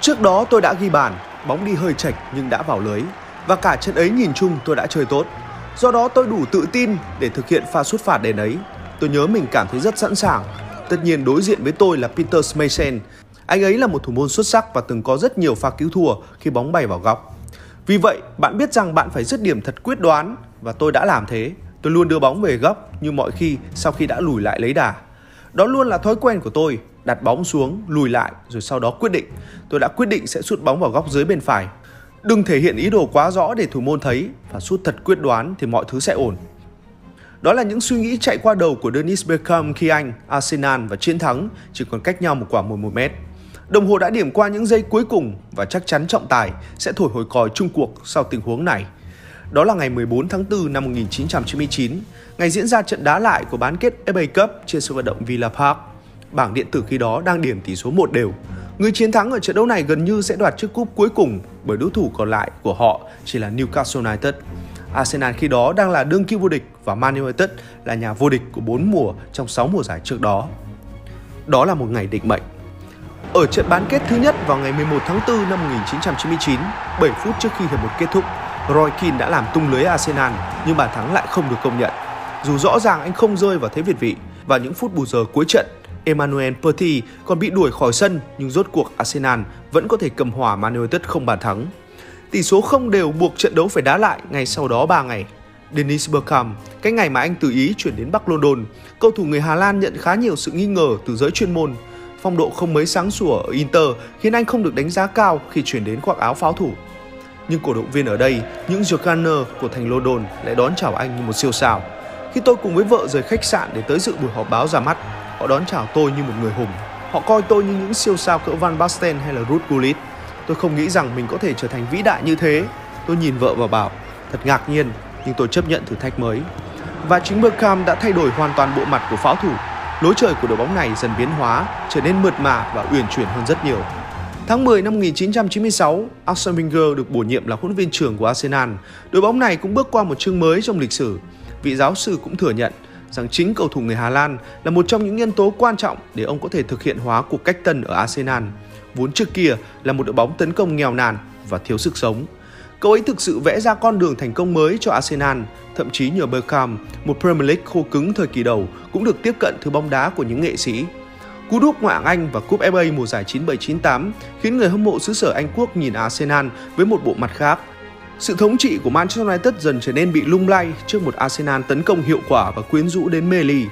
Trước đó tôi đã ghi bàn, bóng đi hơi chệch nhưng đã vào lưới. Và cả trận ấy nhìn chung tôi đã chơi tốt. Do đó tôi đủ tự tin để thực hiện pha sút phạt đền ấy. Tôi nhớ mình cảm thấy rất sẵn sàng. Tất nhiên đối diện với tôi là Peter Smeisen. Anh ấy là một thủ môn xuất sắc và từng có rất nhiều pha cứu thua khi bóng bay vào góc. Vì vậy, bạn biết rằng bạn phải dứt điểm thật quyết đoán và tôi đã làm thế. Tôi luôn đưa bóng về góc như mọi khi sau khi đã lùi lại lấy đà. Đó luôn là thói quen của tôi, đặt bóng xuống, lùi lại rồi sau đó quyết định. Tôi đã quyết định sẽ sút bóng vào góc dưới bên phải. Đừng thể hiện ý đồ quá rõ để thủ môn thấy và sút thật quyết đoán thì mọi thứ sẽ ổn. Đó là những suy nghĩ chạy qua đầu của Dennis Beckham khi anh, Arsenal và chiến thắng chỉ còn cách nhau một quả 11 mét. Đồng hồ đã điểm qua những giây cuối cùng và chắc chắn trọng tài sẽ thổi hồi còi chung cuộc sau tình huống này. Đó là ngày 14 tháng 4 năm 1999, ngày diễn ra trận đá lại của bán kết FA Cup trên sân vận động Villa Park. Bảng điện tử khi đó đang điểm tỷ số 1 đều. Người chiến thắng ở trận đấu này gần như sẽ đoạt chiếc cúp cuối cùng bởi đối thủ còn lại của họ chỉ là Newcastle United. Arsenal khi đó đang là đương kim vô địch và Man United là nhà vô địch của 4 mùa trong 6 mùa giải trước đó. Đó là một ngày định mệnh. Ở trận bán kết thứ nhất vào ngày 11 tháng 4 năm 1999, 7 phút trước khi hiệp một kết thúc, Roy Keane đã làm tung lưới Arsenal nhưng bàn thắng lại không được công nhận. Dù rõ ràng anh không rơi vào thế việt vị và những phút bù giờ cuối trận, Emmanuel Petit còn bị đuổi khỏi sân nhưng rốt cuộc Arsenal vẫn có thể cầm hòa Man United không bàn thắng. Tỷ số không đều buộc trận đấu phải đá lại ngay sau đó 3 ngày. Dennis Bergkamp, cái ngày mà anh tự ý chuyển đến Bắc London, cầu thủ người Hà Lan nhận khá nhiều sự nghi ngờ từ giới chuyên môn. Phong độ không mấy sáng sủa ở Inter khiến anh không được đánh giá cao khi chuyển đến khoác áo pháo thủ. Nhưng cổ động viên ở đây, những Jokaner của thành London lại đón chào anh như một siêu sao. Khi tôi cùng với vợ rời khách sạn để tới dự buổi họp báo ra mắt, họ đón chào tôi như một người hùng. Họ coi tôi như những siêu sao cỡ Van Basten hay là Ruud Gullit. Tôi không nghĩ rằng mình có thể trở thành vĩ đại như thế. Tôi nhìn vợ và bảo, thật ngạc nhiên, nhưng tôi chấp nhận thử thách mới. Và chính Bergkamp đã thay đổi hoàn toàn bộ mặt của pháo thủ. Lối chơi của đội bóng này dần biến hóa, trở nên mượt mà và uyển chuyển hơn rất nhiều. Tháng 10 năm 1996, Arsene Wenger được bổ nhiệm là huấn viên trưởng của Arsenal. Đội bóng này cũng bước qua một chương mới trong lịch sử. Vị giáo sư cũng thừa nhận rằng chính cầu thủ người Hà Lan là một trong những nhân tố quan trọng để ông có thể thực hiện hóa cuộc cách tân ở Arsenal vốn trước kia là một đội bóng tấn công nghèo nàn và thiếu sức sống. Cậu ấy thực sự vẽ ra con đường thành công mới cho Arsenal, thậm chí nhờ Beckham, một Premier League khô cứng thời kỳ đầu, cũng được tiếp cận thứ bóng đá của những nghệ sĩ. Cú đúp ngoại hạng Anh và cúp FA mùa giải 97-98 khiến người hâm mộ xứ sở Anh Quốc nhìn Arsenal với một bộ mặt khác. Sự thống trị của Manchester United dần trở nên bị lung lay trước một Arsenal tấn công hiệu quả và quyến rũ đến mê ly.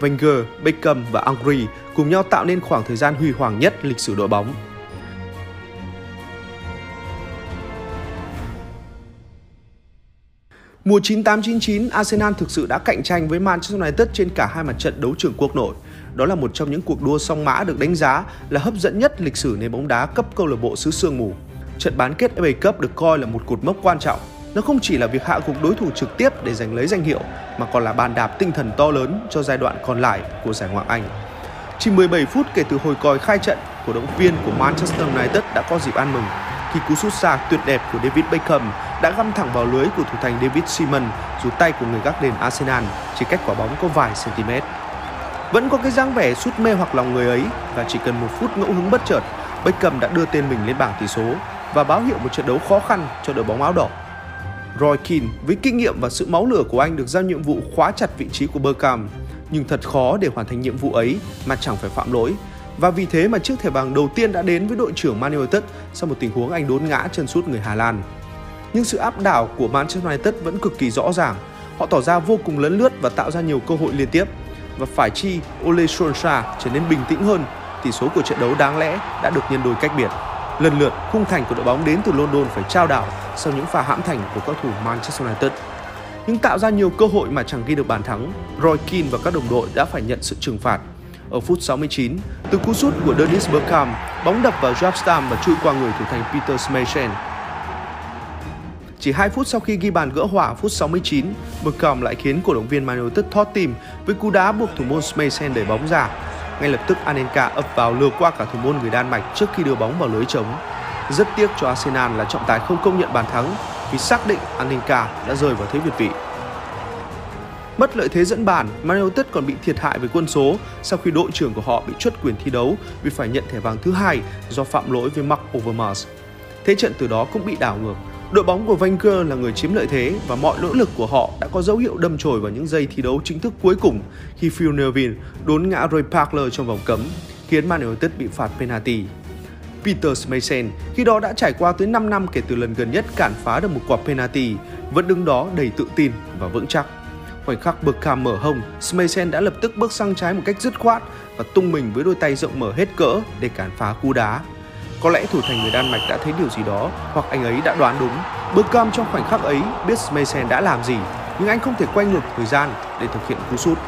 Wenger, Beckham và Angri cùng nhau tạo nên khoảng thời gian huy hoàng nhất lịch sử đội bóng. Mùa 98-99, Arsenal thực sự đã cạnh tranh với Manchester United trên cả hai mặt trận đấu trường quốc nội. Đó là một trong những cuộc đua song mã được đánh giá là hấp dẫn nhất lịch sử nền bóng đá cấp câu lạc bộ xứ sương mù. Trận bán kết e FA Cup được coi là một cột mốc quan trọng. Nó không chỉ là việc hạ gục đối thủ trực tiếp để giành lấy danh hiệu, mà còn là bàn đạp tinh thần to lớn cho giai đoạn còn lại của giải Ngoại Anh. Chỉ 17 phút kể từ hồi còi khai trận, cổ động viên của Manchester United đã có dịp ăn mừng khi cú sút xa tuyệt đẹp của David Beckham đã găm thẳng vào lưới của thủ thành David Seaman dù tay của người gác đền Arsenal chỉ cách quả bóng có vài cm. Vẫn có cái dáng vẻ sút mê hoặc lòng người ấy và chỉ cần một phút ngẫu hứng bất chợt, Beckham đã đưa tên mình lên bảng tỷ số và báo hiệu một trận đấu khó khăn cho đội bóng áo đỏ. Roy Keane với kinh nghiệm và sự máu lửa của anh được giao nhiệm vụ khóa chặt vị trí của Bergkamp nhưng thật khó để hoàn thành nhiệm vụ ấy mà chẳng phải phạm lỗi. Và vì thế mà chiếc thẻ vàng đầu tiên đã đến với đội trưởng Man United sau một tình huống anh đốn ngã chân sút người Hà Lan. Nhưng sự áp đảo của Manchester United vẫn cực kỳ rõ ràng. Họ tỏ ra vô cùng lấn lướt và tạo ra nhiều cơ hội liên tiếp. Và phải chi Ole Solskjaer trở nên bình tĩnh hơn, tỷ số của trận đấu đáng lẽ đã được nhân đôi cách biệt. Lần lượt, khung thành của đội bóng đến từ London phải trao đảo sau những pha hãm thành của các thủ Manchester United nhưng tạo ra nhiều cơ hội mà chẳng ghi được bàn thắng. Roy Keane và các đồng đội đã phải nhận sự trừng phạt. Ở phút 69, từ cú sút của Dennis Bergkamp, bóng đập vào Jobstam và chui qua người thủ thành Peter Schmeichel. Chỉ 2 phút sau khi ghi bàn gỡ hỏa phút 69, Bergkamp lại khiến cổ động viên Man United thót tim với cú đá buộc thủ môn Schmeichel đẩy bóng ra. Ngay lập tức Anelka ập vào lừa qua cả thủ môn người Đan Mạch trước khi đưa bóng vào lưới trống. Rất tiếc cho Arsenal là trọng tài không công nhận bàn thắng vì xác định Anelka đã rơi vào thế việt vị. Mất lợi thế dẫn bàn, Man United còn bị thiệt hại về quân số sau khi đội trưởng của họ bị truất quyền thi đấu vì phải nhận thẻ vàng thứ hai do phạm lỗi với Mark Overmars. Thế trận từ đó cũng bị đảo ngược. Đội bóng của Wenger là người chiếm lợi thế và mọi nỗ lực của họ đã có dấu hiệu đâm chồi vào những giây thi đấu chính thức cuối cùng khi Phil Neville đốn ngã Roy Parker trong vòng cấm, khiến Man United bị phạt penalty. Peter Smeisen khi đó đã trải qua tới 5 năm kể từ lần gần nhất cản phá được một quả penalty, vẫn đứng đó đầy tự tin và vững chắc. Khoảnh khắc Bergkamp mở hông, Smeisen đã lập tức bước sang trái một cách dứt khoát và tung mình với đôi tay rộng mở hết cỡ để cản phá cú đá. Có lẽ thủ thành người Đan Mạch đã thấy điều gì đó hoặc anh ấy đã đoán đúng. Bergkamp trong khoảnh khắc ấy biết Schmeichel đã làm gì, nhưng anh không thể quay ngược thời gian để thực hiện cú sút.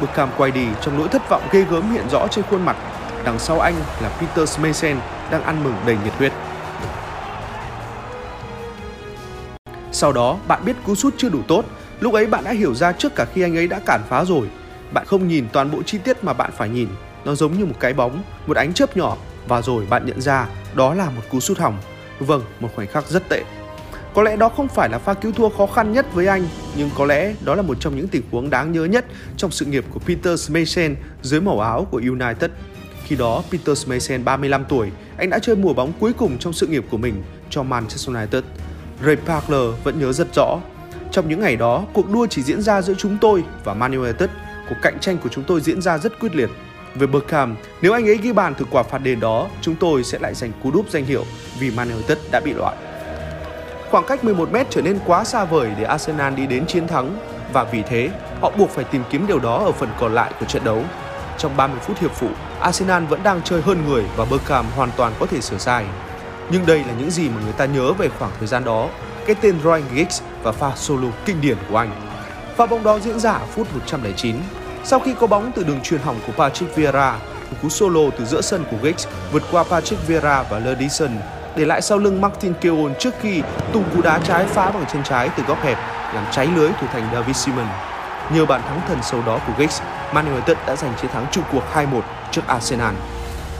Bergkamp quay đi trong nỗi thất vọng ghê gớm hiện rõ trên khuôn mặt. Đằng sau anh là Peter Schmeichel đang ăn mừng đầy nhiệt huyết. Sau đó, bạn biết cú sút chưa đủ tốt. Lúc ấy bạn đã hiểu ra trước cả khi anh ấy đã cản phá rồi. Bạn không nhìn toàn bộ chi tiết mà bạn phải nhìn. Nó giống như một cái bóng, một ánh chớp nhỏ và rồi bạn nhận ra đó là một cú sút hỏng. Vâng, một khoảnh khắc rất tệ. Có lẽ đó không phải là pha cứu thua khó khăn nhất với anh, nhưng có lẽ đó là một trong những tình huống đáng nhớ nhất trong sự nghiệp của Peter Schmeichel dưới màu áo của United. Khi đó, Peter Schmeichel 35 tuổi, anh đã chơi mùa bóng cuối cùng trong sự nghiệp của mình cho Manchester United. Ray Parker vẫn nhớ rất rõ. Trong những ngày đó, cuộc đua chỉ diễn ra giữa chúng tôi và Man United. Cuộc cạnh tranh của chúng tôi diễn ra rất quyết liệt. Về Bergkamp, nếu anh ấy ghi bàn từ quả phạt đền đó, chúng tôi sẽ lại giành cú đúp danh hiệu vì Man United đã bị loại. Khoảng cách 11 mét trở nên quá xa vời để Arsenal đi đến chiến thắng và vì thế họ buộc phải tìm kiếm điều đó ở phần còn lại của trận đấu. Trong 30 phút hiệp phụ, Arsenal vẫn đang chơi hơn người và Bergkamp hoàn toàn có thể sửa sai. Nhưng đây là những gì mà người ta nhớ về khoảng thời gian đó, cái tên Ryan Giggs và pha solo kinh điển của anh. Pha bóng đó diễn ra ở phút 109. Sau khi có bóng từ đường truyền hỏng của Patrick Vieira, cú solo từ giữa sân của Giggs vượt qua Patrick Vieira và Ledison để lại sau lưng Martin Keown trước khi tung cú đá trái phá bằng chân trái từ góc hẹp làm cháy lưới thủ thành David Simon. Nhờ bàn thắng thần sâu đó của Giggs, Man United đã giành chiến thắng chung cuộc 2-1 trước Arsenal.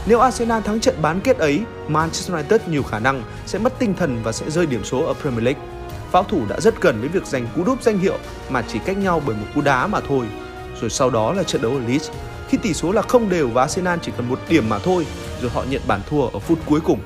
Nếu Arsenal thắng trận bán kết ấy, Manchester United nhiều khả năng sẽ mất tinh thần và sẽ rơi điểm số ở Premier League. Pháo thủ đã rất gần với việc giành cú đúp danh hiệu mà chỉ cách nhau bởi một cú đá mà thôi. Rồi sau đó là trận đấu ở Leeds, khi tỷ số là không đều và Arsenal chỉ cần một điểm mà thôi, rồi họ nhận bàn thua ở phút cuối cùng.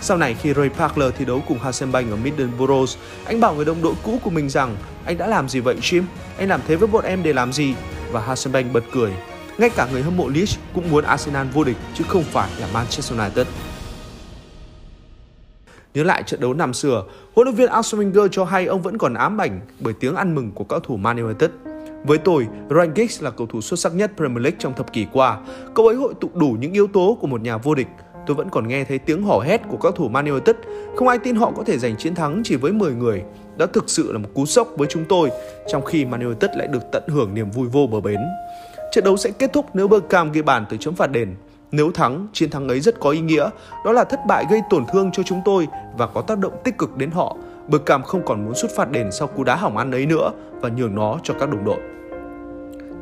Sau này khi Ray Parkler thi đấu cùng Hasenbank ở Middlesbrough, anh bảo người đồng đội cũ của mình rằng anh đã làm gì vậy Jim? Anh làm thế với bọn em để làm gì? Và Hasenbank bật cười. Ngay cả người hâm mộ Leeds cũng muốn Arsenal vô địch chứ không phải là Manchester United. Nhớ lại trận đấu năm xưa, huấn luyện viên Arsene Wenger cho hay ông vẫn còn ám ảnh bởi tiếng ăn mừng của các thủ Man United. Với tôi, Ryan Giggs là cầu thủ xuất sắc nhất Premier League trong thập kỷ qua. Cậu ấy hội tụ đủ những yếu tố của một nhà vô địch. Tôi vẫn còn nghe thấy tiếng hò hét của các thủ Man United. Không ai tin họ có thể giành chiến thắng chỉ với 10 người. Đó thực sự là một cú sốc với chúng tôi, trong khi Man United lại được tận hưởng niềm vui vô bờ bến. Trận đấu sẽ kết thúc nếu Bergkamp ghi bàn từ chấm phạt đền. Nếu thắng, chiến thắng ấy rất có ý nghĩa. Đó là thất bại gây tổn thương cho chúng tôi và có tác động tích cực đến họ. Bergkamp không còn muốn xuất phạt đền sau cú đá hỏng ăn ấy nữa và nhường nó cho các đồng đội.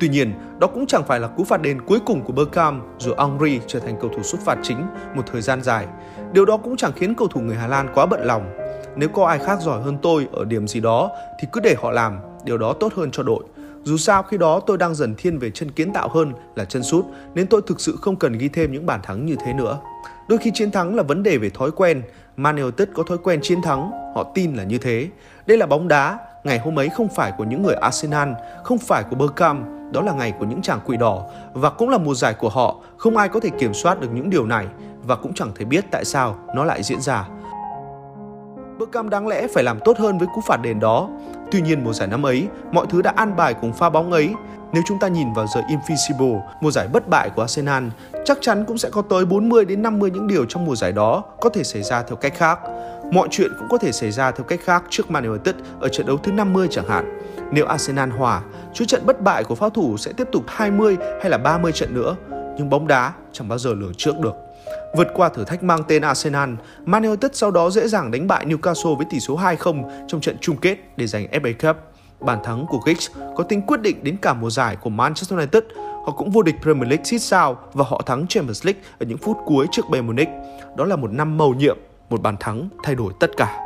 Tuy nhiên, đó cũng chẳng phải là cú phạt đền cuối cùng của Bergkamp dù Henry trở thành cầu thủ xuất phạt chính một thời gian dài. Điều đó cũng chẳng khiến cầu thủ người Hà Lan quá bận lòng. Nếu có ai khác giỏi hơn tôi ở điểm gì đó thì cứ để họ làm, điều đó tốt hơn cho đội. Dù sao khi đó tôi đang dần thiên về chân kiến tạo hơn là chân sút nên tôi thực sự không cần ghi thêm những bàn thắng như thế nữa. Đôi khi chiến thắng là vấn đề về thói quen. Man United có thói quen chiến thắng, họ tin là như thế. Đây là bóng đá, ngày hôm ấy không phải của những người Arsenal, không phải của Bergkamp, đó là ngày của những chàng quỷ đỏ và cũng là mùa giải của họ, không ai có thể kiểm soát được những điều này và cũng chẳng thể biết tại sao nó lại diễn ra. Beckham đáng lẽ phải làm tốt hơn với cú phạt đền đó. Tuy nhiên mùa giải năm ấy, mọi thứ đã an bài cùng pha bóng ấy. Nếu chúng ta nhìn vào giờ Invincible, mùa giải bất bại của Arsenal, chắc chắn cũng sẽ có tới 40 đến 50 những điều trong mùa giải đó có thể xảy ra theo cách khác. Mọi chuyện cũng có thể xảy ra theo cách khác trước Man United ở trận đấu thứ 50 chẳng hạn. Nếu Arsenal hòa, chuỗi trận bất bại của pháo thủ sẽ tiếp tục 20 hay là 30 trận nữa. Nhưng bóng đá chẳng bao giờ lường trước được. Vượt qua thử thách mang tên Arsenal, Man United sau đó dễ dàng đánh bại Newcastle với tỷ số 2-0 trong trận chung kết để giành FA Cup. Bàn thắng của Giggs có tính quyết định đến cả mùa giải của Manchester United. Họ cũng vô địch Premier League xít sao và họ thắng Champions League ở những phút cuối trước Bayern Munich. Đó là một năm màu nhiệm, một bàn thắng thay đổi tất cả.